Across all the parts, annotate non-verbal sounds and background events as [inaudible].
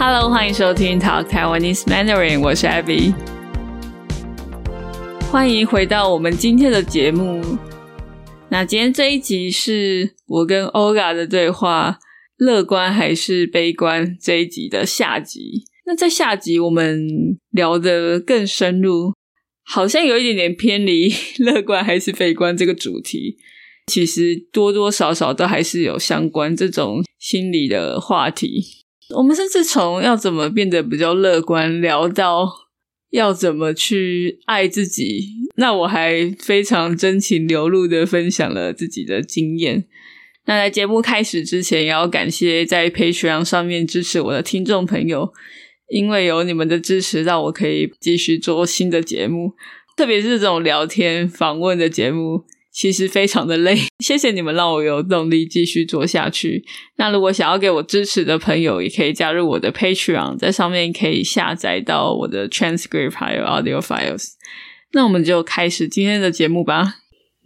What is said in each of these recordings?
Hello，欢迎收听 Talk Taiwanese Mandarin，我是 Abby。欢迎回到我们今天的节目。那今天这一集是我跟 Olga 的对话，乐观还是悲观这一集的下集。那在下集我们聊得更深入，好像有一点点偏离乐观还是悲观这个主题。其实多多少少都还是有相关这种心理的话题。我们甚至从要怎么变得比较乐观，聊到要怎么去爱自己。那我还非常真情流露的分享了自己的经验。那在节目开始之前，也要感谢在 Patreon 上面支持我的听众朋友，因为有你们的支持，让我可以继续做新的节目，特别是这种聊天访问的节目。其实非常的累，[laughs] 谢谢你们让我有动力继续做下去。那如果想要给我支持的朋友，也可以加入我的 Patreon，在上面可以下载到我的 transcript 还有 audio files。那我们就开始今天的节目吧。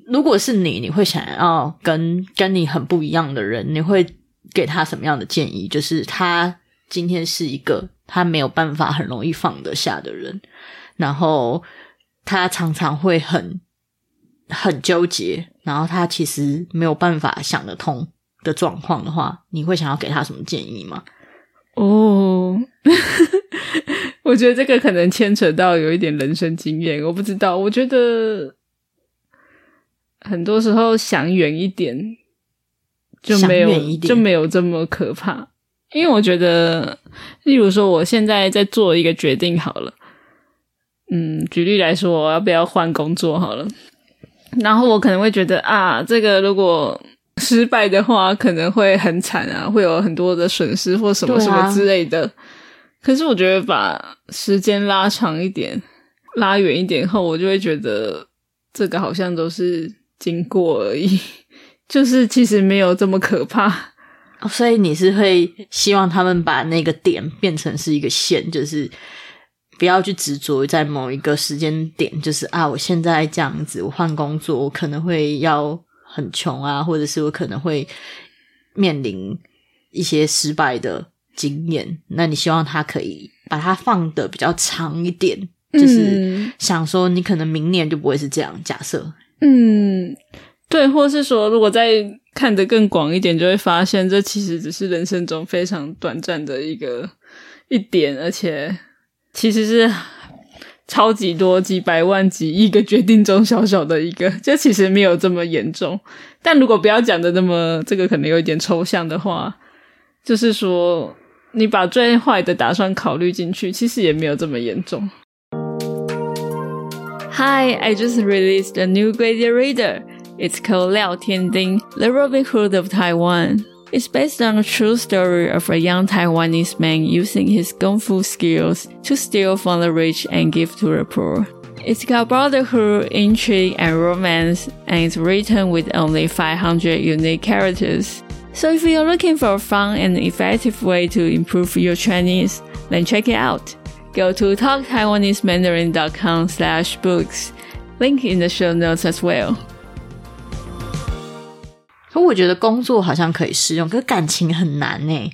如果是你，你会想要跟跟你很不一样的人，你会给他什么样的建议？就是他今天是一个他没有办法很容易放得下的人，然后他常常会很。很纠结，然后他其实没有办法想得通的状况的话，你会想要给他什么建议吗？哦，[laughs] 我觉得这个可能牵扯到有一点人生经验，我不知道。我觉得很多时候想远一点就没有就没有这么可怕，因为我觉得，例如说，我现在在做一个决定，好了，嗯，举例来说，我要不要换工作？好了。然后我可能会觉得啊，这个如果失败的话，可能会很惨啊，会有很多的损失或什么什么之类的。可是我觉得把时间拉长一点、拉远一点后，我就会觉得这个好像都是经过而已，[laughs] 就是其实没有这么可怕。所以你是会希望他们把那个点变成是一个线，就是。不要去执着在某一个时间点，就是啊，我现在这样子，我换工作，我可能会要很穷啊，或者是我可能会面临一些失败的经验。那你希望他可以把它放的比较长一点，就是想说，你可能明年就不会是这样。假设，嗯，对，或是说，如果再看得更广一点，就会发现这其实只是人生中非常短暂的一个一点，而且。其实是超级多几百万几亿个决定中小小的一个，这其实没有这么严重。但如果不要讲的那么这个可能有一点抽象的话，就是说你把最坏的打算考虑进去，其实也没有这么严重。Hi, I just released a new Guide Reader. It's called Liao Tianding, The Robin Hood of Taiwan. It's based on a true story of a young Taiwanese man using his kung fu skills to steal from the rich and give to the poor. It's got brotherhood, intrigue, and romance, and it's written with only 500 unique characters. So if you're looking for a fun and effective way to improve your Chinese, then check it out. Go to talktaiwanesemandarin.com slash books. Link in the show notes as well. 可我觉得工作好像可以适用，可是感情很难呢。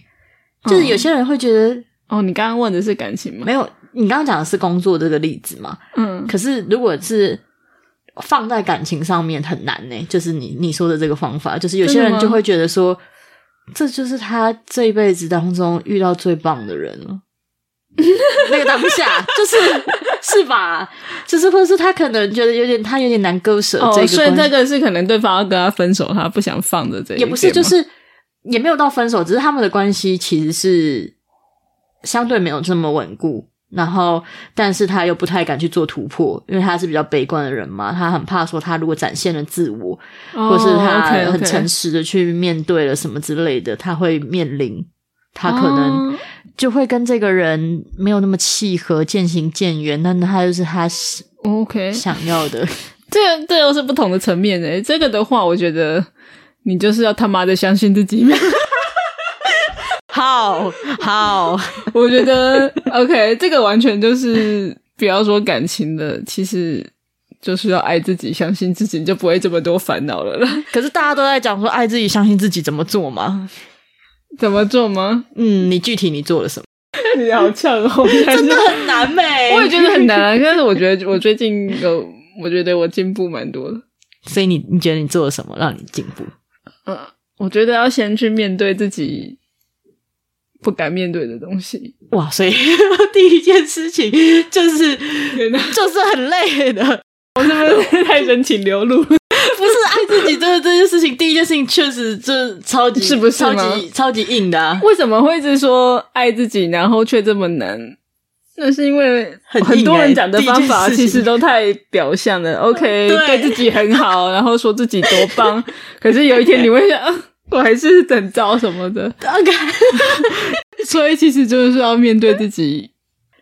就是有些人会觉得，哦，你刚刚问的是感情吗？没有，你刚刚讲的是工作这个例子嘛？嗯。可是如果是放在感情上面很难呢，就是你你说的这个方法，就是有些人就会觉得说，这就是他这一辈子当中遇到最棒的人了。[laughs] 那个当下 [laughs] 就是是吧？就是或者是他可能觉得有点他有点难割舍这个，所以这个是可能对方要跟他分手，他不想放的这也不是，就是也没有到分手，只是他们的关系其实是相对没有这么稳固。然后，但是他又不太敢去做突破，因为他是比较悲观的人嘛，他很怕说他如果展现了自我，或是他很诚实的去面对了什么之类的，他会面临他可能。就会跟这个人没有那么契合，渐行渐远。但他就是他是 OK 想要的，[laughs] 这这又是不同的层面诶。这个的话，我觉得你就是要他妈的相信自己。[laughs] 好好，我觉得 OK，这个完全就是不要说感情的，其实就是要爱自己，相信自己，你就不会这么多烦恼了啦。可是大家都在讲说爱自己，相信自己怎么做嘛？[laughs] 怎么做吗？嗯，你具体你做了什么？[laughs] 你好呛哦，[laughs] 真的很难呗。我也觉得很难啊，但是我觉得我最近有，我觉得我进步蛮多的。所以你你觉得你做了什么让你进步？嗯，我觉得要先去面对自己不敢面对的东西。哇，所以第一件事情就是就是很累的。我是不是太真情流露？[laughs] 不是爱自己，这这件事情，第一件事情确实就超级是不是超级超级硬的、啊？为什么会一直说爱自己，然后却这么难？那是因为很很多人讲的方法其实都太表象了。[laughs] OK，对对自己很好，然后说自己多棒，[laughs] 可是有一天你会想，啊我还是很糟什么的。OK，所以其实就是要面对自己，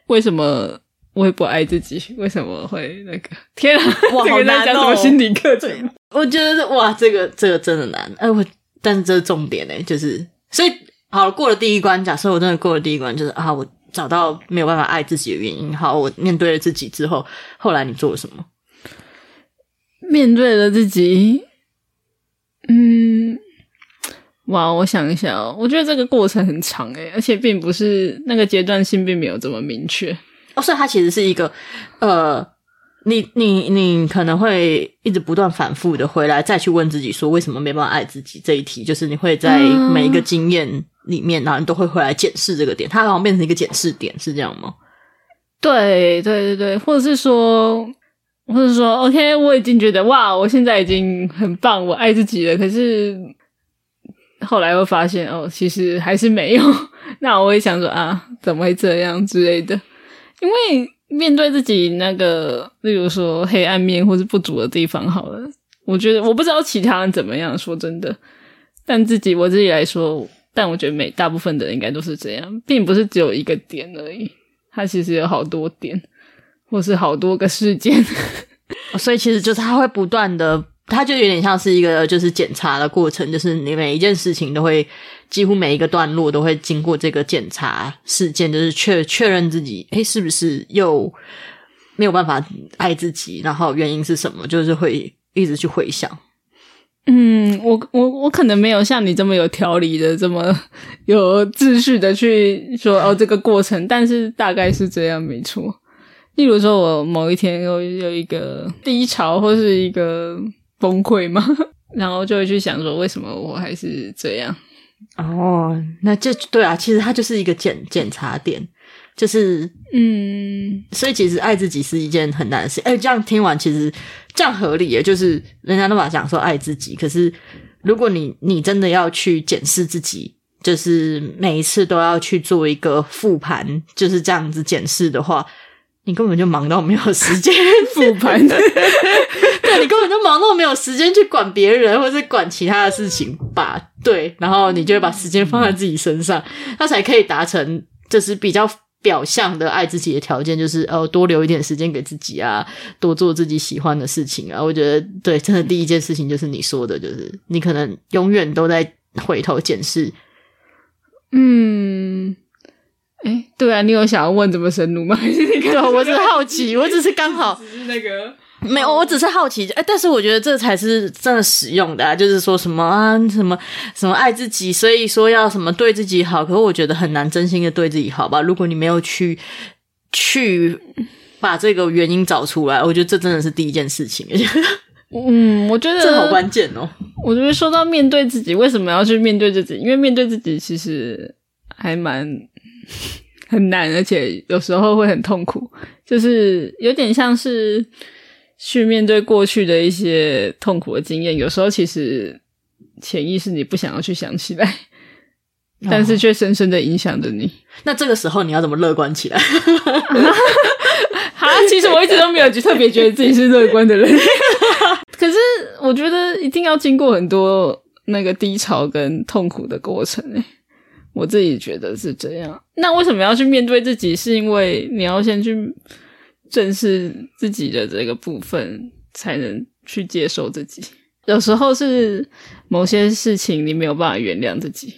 为什么我也不爱自己？为什么会那个？天啊，哇 [laughs] 这个在讲什么心理课程？我觉得哇，这个这个真的难。哎、我但是这是重点呢、就是所以好了，过了第一关，假设我真的过了第一关，就是啊，我找到没有办法爱自己的原因。好，我面对了自己之后，后来你做了什么？面对了自己，嗯，哇，我想一下哦，我觉得这个过程很长诶，而且并不是那个阶段性并没有这么明确。哦，所以它其实是一个呃，你你你可能会一直不断反复的回来，再去问自己说为什么没办法爱自己这一题，就是你会在嗯每一个经验里面，然后你都会回来检视这个点，它好像变成一个检视点，是这样吗？对对对对，或者是说，或者是说，OK，我已经觉得哇，我现在已经很棒，我爱自己了。可是后来又发现，哦，其实还是没有。[laughs] 那我也想说啊，怎么会这样之类的？因为面对自己那个，例如说黑暗面或是不足的地方，好了，我觉得我不知道其他人怎么样，说真的，但自己我自己来说，但我觉得每大部分的人应该都是这样，并不是只有一个点而已。它其实有好多点，或是好多个事件。[laughs] 所以其实就是它会不断的，它就有点像是一个就是检查的过程，就是你每一件事情都会几乎每一个段落都会经过这个检查事件，就是确确认自己，诶是不是又没有办法爱自己，然后原因是什么，就是会一直去回想。嗯，我我我可能没有像你这么有条理的，这么有秩序的去说哦这个过程，但是大概是这样，没错。例如说，我某一天有有一个低潮或是一个崩溃嘛，[laughs] 然后就会去想说，为什么我还是这样？哦，那这对啊，其实它就是一个检检查点，就是嗯，所以其实爱自己是一件很难的事。哎、这样听完其实这样合理耶，就是人家都把讲说爱自己，可是如果你你真的要去检视自己，就是每一次都要去做一个复盘，就是这样子检视的话，你根本就忙到没有时间复盘。对你根本就忙到没有时间去 [laughs] [laughs] 管别人或者管其他的事情吧？对，然后你就会把时间放在自己身上，他才可以达成就是比较表象的爱自己的条件，就是哦多留一点时间给自己啊，多做自己喜欢的事情啊。我觉得对，真的第一件事情就是你说的，就是你可能永远都在回头检视。嗯，哎，对啊，你有想要问怎么深入吗？[laughs] 还是你对，我只是好奇，我只是刚好只是那个没有，我只是好奇，哎，但是我觉得这才是真的实用的啊！就是说什么啊，什么什么爱自己，所以说要什么对自己好，可是我觉得很难真心的对自己好吧？如果你没有去去把这个原因找出来，我觉得这真的是第一件事情，[laughs] 嗯，我觉得这好关键哦。我觉得说到面对自己，为什么要去面对自己？因为面对自己其实还蛮 [laughs] 很难，而且有时候会很痛苦，就是有点像是去面对过去的一些痛苦的经验。有时候其实潜意识你不想要去想起来，但是却深深的影响着你。那这个时候你要怎么乐观起来？[laughs] 哈，其实我一直都没有特别觉得自己是乐观的人，[laughs] 可是我觉得一定要经过很多那个低潮跟痛苦的过程诶。我自己觉得是这样。那为什么要去面对自己？是因为你要先去正视自己的这个部分，才能去接受自己。有时候是某些事情你没有办法原谅自己，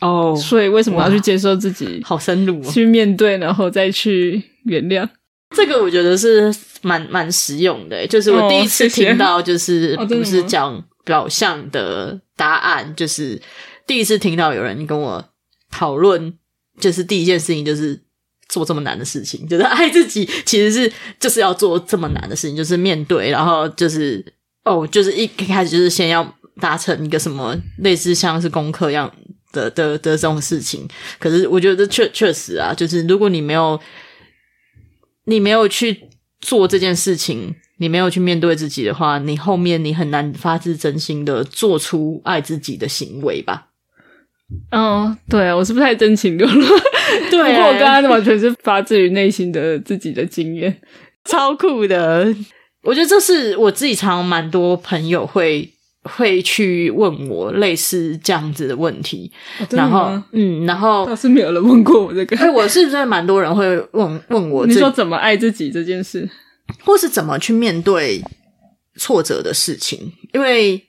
哦，所以为什么要去接受自己？好深入哦。去面对，然后再去原谅。这个我觉得是蛮蛮实用的，就是我第一次听到，就是不是讲表象的答案，就是第一次听到有人跟我讨论，就是第一件事情就是做这么难的事情，就是爱自己其实是就是要做这么难的事情，就是面对，然后就是哦，就是一开始就是先要达成一个什么类似像是功课一样的的的这种事情。可是我觉得确确实啊，就是如果你没有你没有去做这件事情，你没有去面对自己的话，你后面你很难发自真心的做出爱自己的行为吧。嗯，对啊，我是不太真情流露，[laughs] 对不过我刚刚完全是发自于内心的自己的经验。超酷的。我觉得这是我自己常蛮多朋友会会去问我类似这样子的问题，然后嗯，然后倒是没有人问过我这个。哎，我是不是蛮多人会问问我，你说怎么爱自己这件事，或是怎么去面对挫折的事情？因为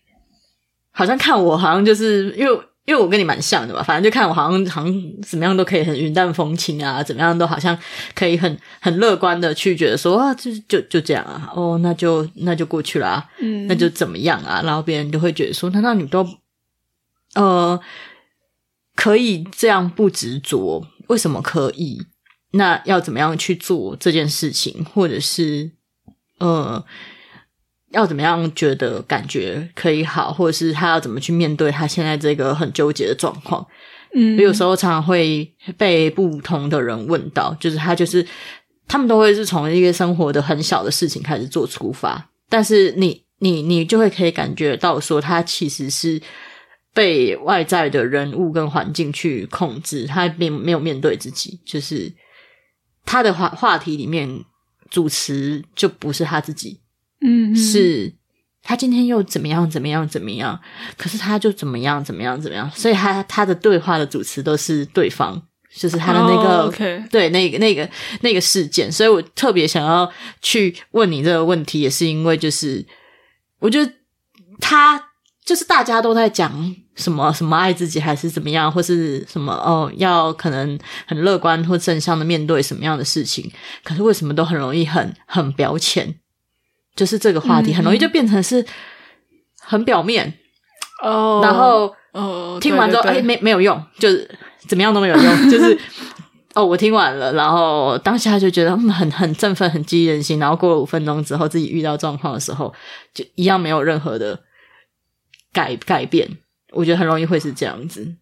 好像看我好像就是因为。因为我跟你蛮像的嘛，反正就看我好像好像怎么样都可以很云淡风轻啊，怎么样都好像可以很很乐观的去觉得说啊，就就就这样啊，哦，那就那就过去啦，嗯，那就怎么样啊？然后别人就会觉得说，难道你都呃可以这样不执着？为什么可以？那要怎么样去做这件事情？或者是呃？要怎么样觉得感觉可以好，或者是他要怎么去面对他现在这个很纠结的状况？嗯，有时候常常会被不同的人问到，就是他就是他们都会是从一个生活的很小的事情开始做出发，但是你你你就会可以感觉到说，他其实是被外在的人物跟环境去控制，他并没有面对自己，就是他的话话题里面主持就不是他自己。嗯，是他今天又怎么样怎么样怎么样，可是他就怎么样怎么样怎么样，所以他他的对话的主持都是对方，就是他的那个对那个那个那个事件，所以我特别想要去问你这个问题，也是因为就是我觉得他就是大家都在讲什么什么爱自己还是怎么样，或是什么哦要可能很乐观或正向的面对什么样的事情，可是为什么都很容易很很表浅？就是这个话题很容易就变成是很表面。哦，然后哦，听完之后哎没没有用，就是怎么样都没有用，[laughs] 就是哦我听完了，然后当下就觉得嗯很很振奋，很激励人心，然后过了五分钟之后，自己遇到状况的时候，就一样没有任何的改改变，我觉得很容易会是这样子。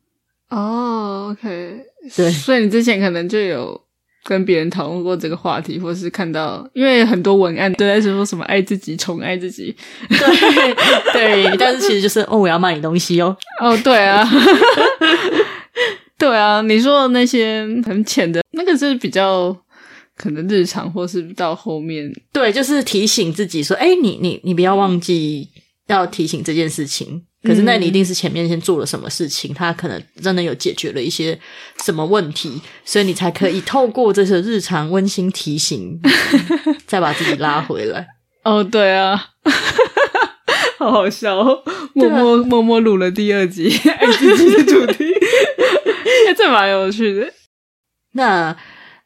哦，OK，对，所以你之前可能就有。跟别人讨论过这个话题，或是看到，因为很多文案都在说什么爱自己、宠爱自己，对。[laughs] 对，但是其实就是哦，我要卖你东西哦，哦，对啊，[laughs] 对啊，你说的那些很浅的那个是比较可能日常，或是到后面，对，就是提醒自己说，哎，你你你不要忘记要提醒这件事情。可是，那你一定是前面先做了什么事情，他可能真的有解决了一些什么问题，所以你才可以透过这些日常温馨提醒，[laughs] 再把自己拉回来。哦，对啊，[laughs] 好好笑，默默默默录了第二集爱自己的主题，[laughs] 这蛮有趣的。那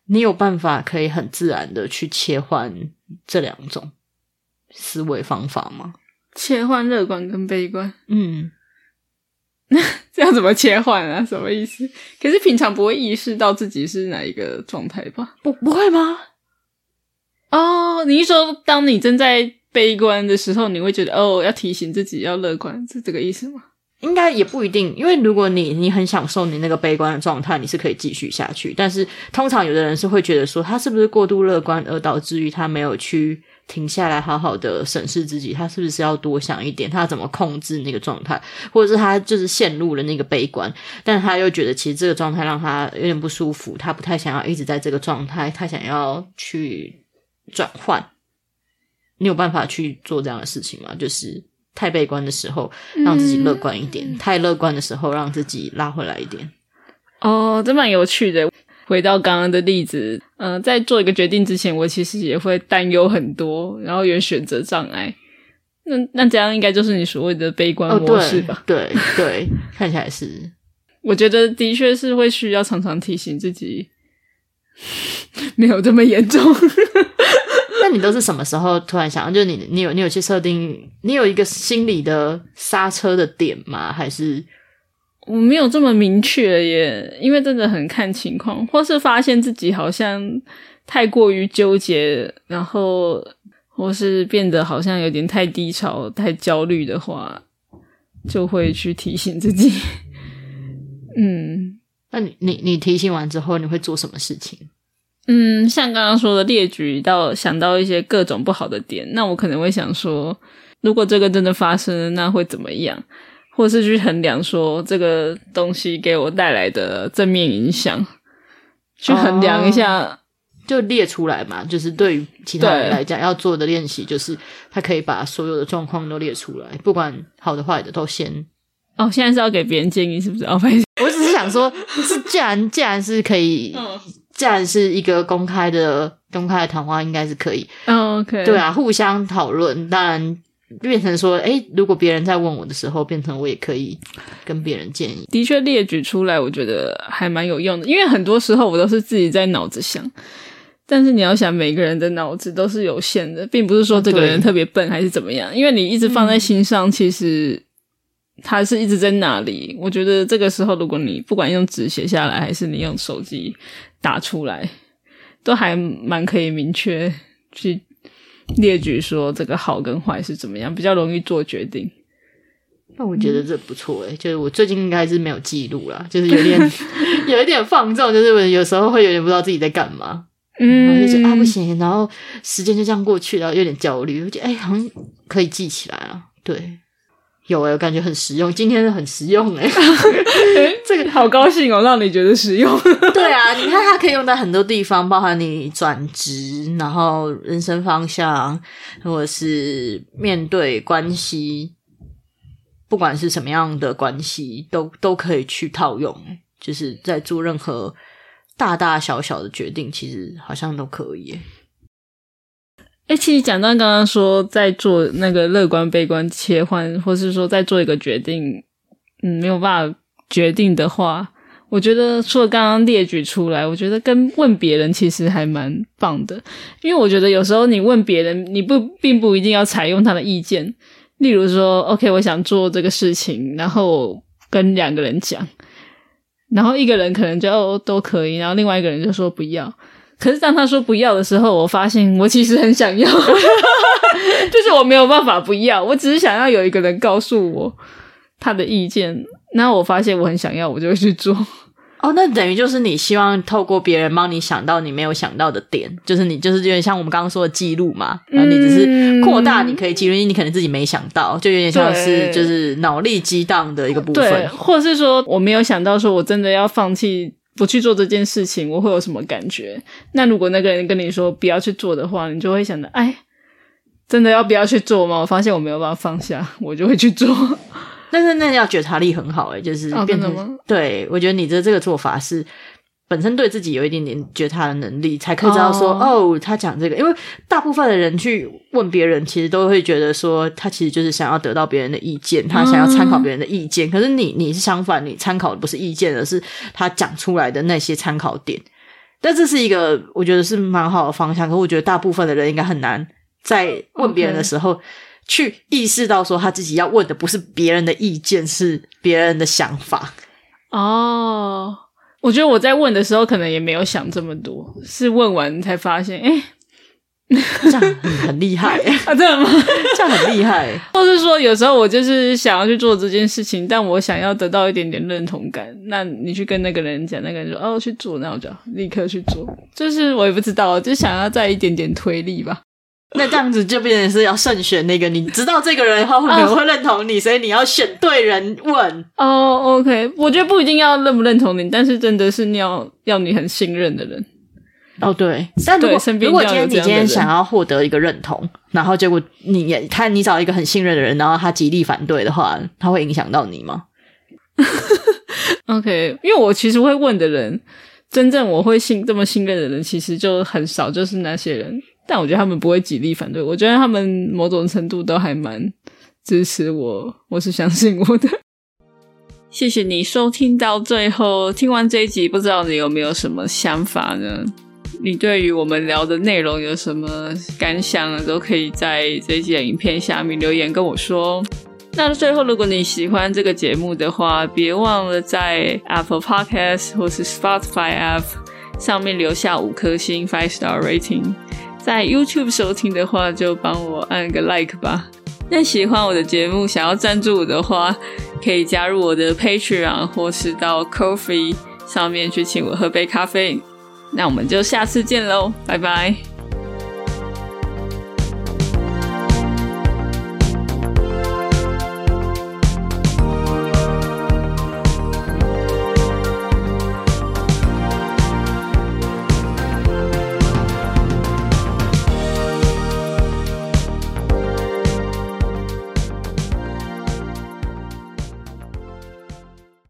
你有办法可以很自然的去切换这两种思维方法吗？切换乐观跟悲观，嗯，[laughs] 这样怎么切换啊？什么意思？可是平常不会意识到自己是哪一个状态吧？不，不会吗？哦，你一说当你正在悲观的时候，你会觉得哦，要提醒自己要乐观，是这个意思吗？应该也不一定，因为如果你你很享受你那个悲观的状态，你是可以继续下去。但是通常有的人是会觉得说，他是不是过度乐观而导致于他没有去。停下来，好好的审视自己，他是不是要多想一点？他怎么控制那个状态，或者是他就是陷入了那个悲观，但他又觉得其实这个状态让他有点不舒服，他不太想要一直在这个状态，他想要去转换。你有办法去做这样的事情吗？就是太悲观的时候，让自己乐观一点；太乐观的时候，让自己拉回来一点。哦，这蛮有趣的。回到刚刚的例子，嗯，在做一个决定之前，我其实也会担忧很多，然后有选择障碍。那那这样应该就是你所谓的悲观模式吧？[laughs] 对对，看起来是。[laughs] 我觉得的确是会需要常常提醒自己，没有这么严重。那你都是什么时候突然想？就是你，你有你有去设定，你有一个心理的刹车的点吗？还是？我没有这么明确耶，因为真的很看情况，或是发现自己好像太过于纠结，然后或是变得好像有点太低潮、太焦虑的话，就会去提醒自己。[laughs] 嗯，那你你你提醒完之后，你会做什么事情？嗯，像刚刚说的列举到想到一些各种不好的点，那我可能会想说，如果这个真的发生了，那会怎么样？或是去衡量说这个东西给我带来的正面影响，去衡量一下，就列出来嘛。就是对于其他人来讲，要做的练习就是他可以把所有的状况都列出来，不管好的坏的都先。哦，现在是要给别人建议是不是？哦，不好意思，[laughs] 我只是想说，是既然既然是可以，既然是一个公开的公开的谈话，应该是可以。哦，OK，对啊，互相讨论，当然变成说，哎，如果别人在问我的时候，变成我也可以跟别人建议。的确列举出来，我觉得还蛮有用的，因为很多时候我都是自己在脑子想，但是你要想，每个人的脑子都是有限的，并不是说这个人特别笨还是怎么样，因为你一直放在心上，其实。他是一直在那里。我觉得这个时候，如果你不管用纸写下来，还是你用手机打出来，都还蛮可以明确去列举说这个好跟坏是怎么样，比较容易做决定。那我觉得这不错诶，就是我最近应该是没有记录啦，就是有点 [laughs] 有一点放纵，就是我有时候会有点不知道自己在干嘛，嗯，就觉得啊不行，然后时间就这样过去，然后有点焦虑，我觉得哎，好像可以记起来了，对。有诶，我感觉很实用。今天很实用诶，[laughs] 这个好高兴哦，让你觉得实用。[laughs] 对啊，你看它可以用在很多地方，包含你转职，然后人生方向，或者是面对关系，不管是什么样的关系，都都可以去套用。就是在做任何大大小小的决定，其实好像都可以。哎，其实讲到刚刚说在做那个乐观悲观切换，或是说在做一个决定，嗯，没有办法决定的话，我觉得除了刚刚列举出来，我觉得跟问别人其实还蛮棒的，因为我觉得有时候你问别人，你不并不一定要采用他的意见。例如说，OK，我想做这个事情，然后跟两个人讲，然后一个人可能就都可以，然后另外一个人就说不要。可是当他说不要的时候，我发现我其实很想要，[laughs] 就是我没有办法不要，我只是想要有一个人告诉我他的意见。那我发现我很想要，我就会去做。哦，那等于就是你希望透过别人帮你想到你没有想到的点，就是你就是有点像我们刚刚说的记录嘛。然后你只是扩大你可以记录，因为你可能自己没想到，就有点像是就是脑力激荡的一个部分，或者是说我没有想到，说我真的要放弃。不去做这件事情，我会有什么感觉？那如果那个人跟你说不要去做的话，你就会想着，哎，真的要不要去做吗？我发现我没有办法放下，我就会去做。[laughs] 但是那要觉察力很好，哎，就是变成对我觉得你的这个做法是。本身对自己有一点点觉察的能力，才可以知道说哦，他讲这个，因为大部分的人去问别人，其实都会觉得说，他其实就是想要得到别人的意见，他想要参考别人的意见。可是你你是相反，你参考的不是意见，而是他讲出来的那些参考点。但这是一个我觉得是蛮好的方向。可我觉得大部分的人应该很难在问别人的时候去意识到说，他自己要问的不是别人的意见，是别人的想法。哦。我觉得我在问的时候，可能也没有想这么多，是问完才发现，哎，这样很厉害 [laughs] 啊！真的吗？这样很厉害。[laughs] 或是说，有时候我就是想要去做这件事情，但我想要得到一点点认同感。那你去跟那个人讲，那个人说：“哦，去做。”那我就立刻去做。就是我也不知道，就想要再一点点推力吧。那这样子就变成是要慎选那个，你知道这个人他会不会认同你，所以你要选对人问。哦，OK，我觉得不一定要认不认同你，但是真的是你要要你很信任的人。哦，对。但如果如果今天你今天想要获得一个认同，然后结果你也他你找一个很信任的人，然后他极力反对的话，他会影响到你吗？[laughs] OK，因为我其实会问的人，真正我会信这么信任的人，其实就很少，就是那些人。但我觉得他们不会极力反对，我觉得他们某种程度都还蛮支持我，我是相信我的。[laughs] 谢谢你收听到最后，听完这一集，不知道你有没有什么想法呢？你对于我们聊的内容有什么感想呢，都可以在这一集的影片下面留言跟我说。那最后，如果你喜欢这个节目的话，别忘了在 Apple Podcast 或是 Spotify App 上面留下五颗星 （five star rating）。在 YouTube 收听的话，就帮我按个 like 吧。那喜欢我的节目，想要赞助我的话，可以加入我的 Patreon，或是到 Coffee 上面去请我喝杯咖啡。那我们就下次见喽，拜拜。